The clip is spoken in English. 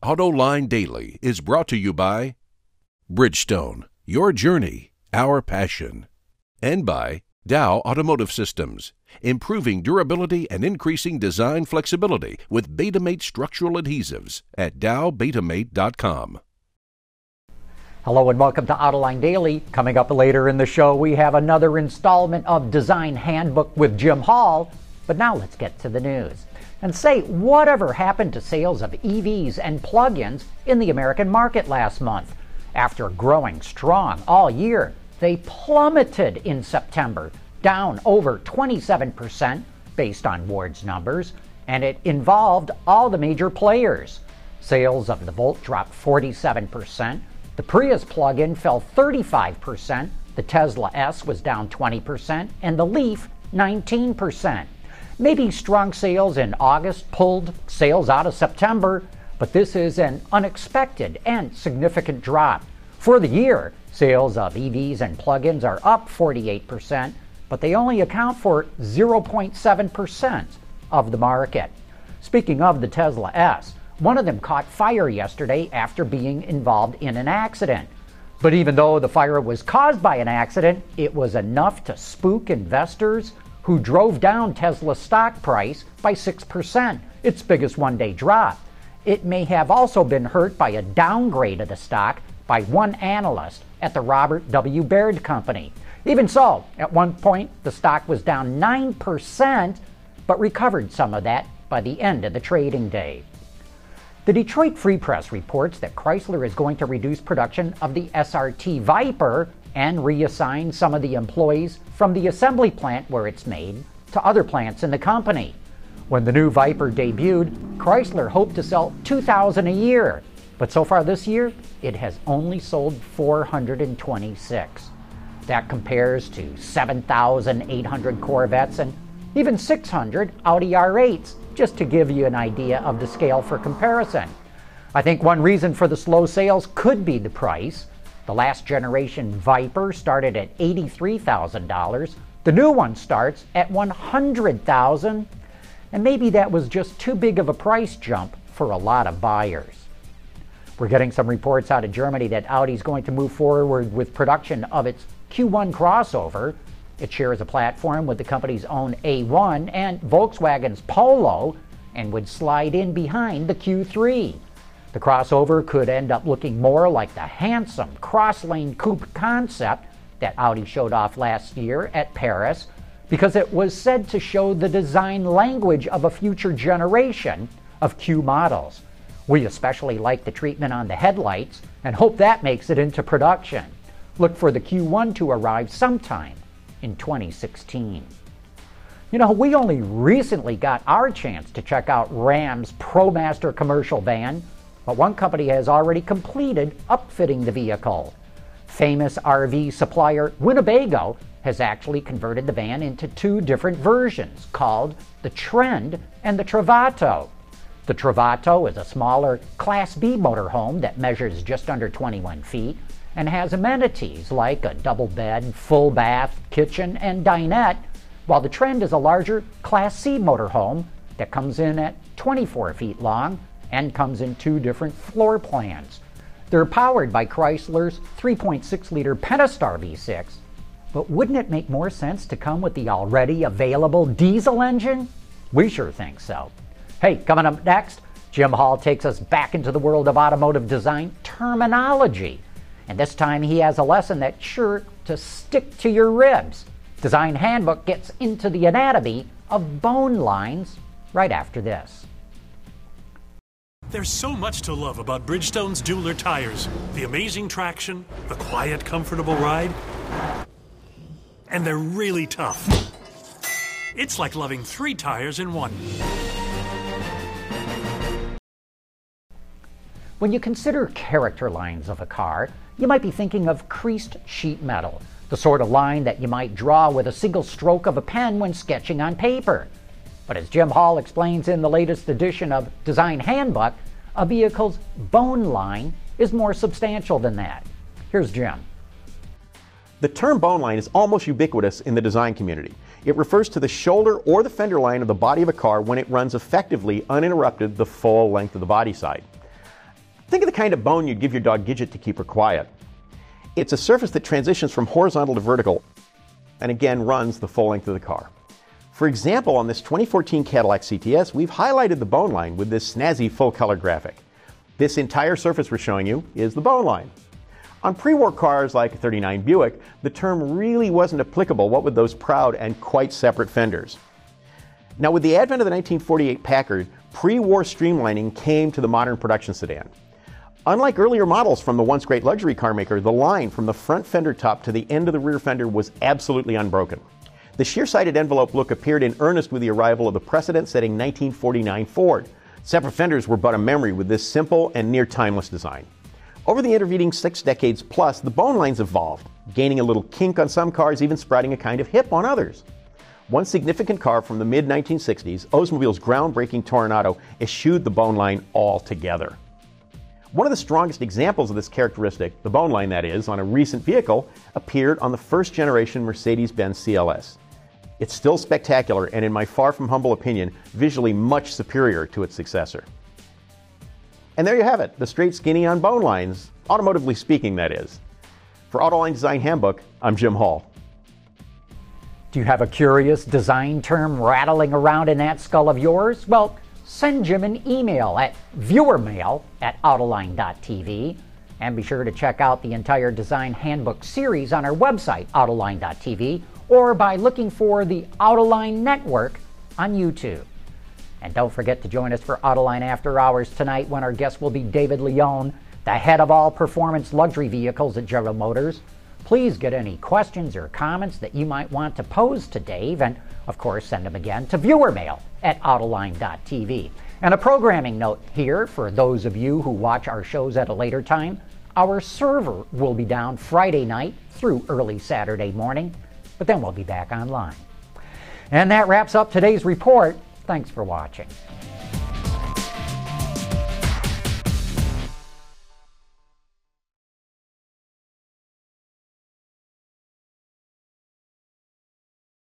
AutoLine Daily is brought to you by Bridgestone, your journey, our passion, and by Dow Automotive Systems, improving durability and increasing design flexibility with Betamate structural adhesives at dowbetamate.com. Hello and welcome to Autoline Daily. Coming up later in the show, we have another installment of Design Handbook with Jim Hall. But now let's get to the news and say whatever happened to sales of EVs and plug ins in the American market last month. After growing strong all year, they plummeted in September, down over 27% based on Ward's numbers, and it involved all the major players. Sales of the Volt dropped 47%, the Prius plug in fell 35%, the Tesla S was down 20%, and the Leaf 19%. Maybe strong sales in August pulled sales out of September, but this is an unexpected and significant drop. For the year, sales of EVs and plug ins are up 48%, but they only account for 0.7% of the market. Speaking of the Tesla S, one of them caught fire yesterday after being involved in an accident. But even though the fire was caused by an accident, it was enough to spook investors who drove down Tesla's stock price by 6%, its biggest one day drop. It may have also been hurt by a downgrade of the stock by one analyst at the Robert W. Baird Company. Even so, at one point, the stock was down 9%, but recovered some of that by the end of the trading day. The Detroit Free Press reports that Chrysler is going to reduce production of the SRT Viper and reassign some of the employees from the assembly plant where it's made to other plants in the company. When the new Viper debuted, Chrysler hoped to sell 2,000 a year, but so far this year, it has only sold 426. That compares to 7,800 Corvettes and even 600 Audi R8s, just to give you an idea of the scale for comparison. I think one reason for the slow sales could be the price. The last generation Viper started at $83,000. The new one starts at $100,000. And maybe that was just too big of a price jump for a lot of buyers. We're getting some reports out of Germany that Audi is going to move forward with production of its Q1 crossover. It shares a platform with the company's own A1 and Volkswagen's Polo and would slide in behind the Q3. The crossover could end up looking more like the handsome Crosslane coupe concept that Audi showed off last year at Paris because it was said to show the design language of a future generation of Q models. We especially like the treatment on the headlights and hope that makes it into production. Look for the Q1 to arrive sometime in 2016. You know, we only recently got our chance to check out Ram's ProMaster commercial van but one company has already completed upfitting the vehicle. Famous RV supplier Winnebago has actually converted the van into two different versions called the Trend and the Travato. The Travato is a smaller Class B motorhome that measures just under 21 feet and has amenities like a double bed, full bath, kitchen, and dinette, while the Trend is a larger Class C motorhome that comes in at 24 feet long and comes in two different floor plans. They're powered by Chrysler's 3.6 liter Pentastar V6, but wouldn't it make more sense to come with the already available diesel engine? We sure think so. Hey, coming up next, Jim Hall takes us back into the world of automotive design terminology. And this time he has a lesson that's sure to stick to your ribs. Design Handbook gets into the anatomy of bone lines right after this. There's so much to love about Bridgestone's Dueler tires. The amazing traction, the quiet, comfortable ride, and they're really tough. It's like loving three tires in one. When you consider character lines of a car, you might be thinking of creased sheet metal, the sort of line that you might draw with a single stroke of a pen when sketching on paper. But as Jim Hall explains in the latest edition of Design Handbook, a vehicle's bone line is more substantial than that. Here's Jim. The term bone line is almost ubiquitous in the design community. It refers to the shoulder or the fender line of the body of a car when it runs effectively uninterrupted the full length of the body side. Think of the kind of bone you'd give your dog Gidget to keep her quiet. It's a surface that transitions from horizontal to vertical and again runs the full length of the car. For example, on this 2014 Cadillac CTS, we've highlighted the bone line with this snazzy full color graphic. This entire surface we're showing you is the bone line. On pre war cars like 39 Buick, the term really wasn't applicable, what with those proud and quite separate fenders. Now, with the advent of the 1948 Packard, pre war streamlining came to the modern production sedan. Unlike earlier models from the once great luxury car maker, the line from the front fender top to the end of the rear fender was absolutely unbroken. The sheer sided envelope look appeared in earnest with the arrival of the precedent setting 1949 Ford. Separate fenders were but a memory with this simple and near timeless design. Over the intervening six decades plus, the bone lines evolved, gaining a little kink on some cars, even sprouting a kind of hip on others. One significant car from the mid 1960s, Oldsmobile's groundbreaking Toronado, eschewed the bone line altogether. One of the strongest examples of this characteristic, the bone line that is, on a recent vehicle, appeared on the first generation Mercedes Benz CLS. It's still spectacular and, in my far from humble opinion, visually much superior to its successor. And there you have it, the straight skinny on bone lines, automotively speaking, that is. For Autoline Design Handbook, I'm Jim Hall. Do you have a curious design term rattling around in that skull of yours? Well, send Jim an email at viewermail at autoline.tv. And be sure to check out the entire design handbook series on our website, autoline.tv, or by looking for the Autoline Network on YouTube. And don't forget to join us for Autoline After Hours tonight when our guest will be David Leone, the head of all performance luxury vehicles at General Motors. Please get any questions or comments that you might want to pose to Dave, and of course, send them again to viewermail at Autoline.tv. And a programming note here for those of you who watch our shows at a later time our server will be down Friday night through early Saturday morning, but then we'll be back online. And that wraps up today's report. Thanks for watching.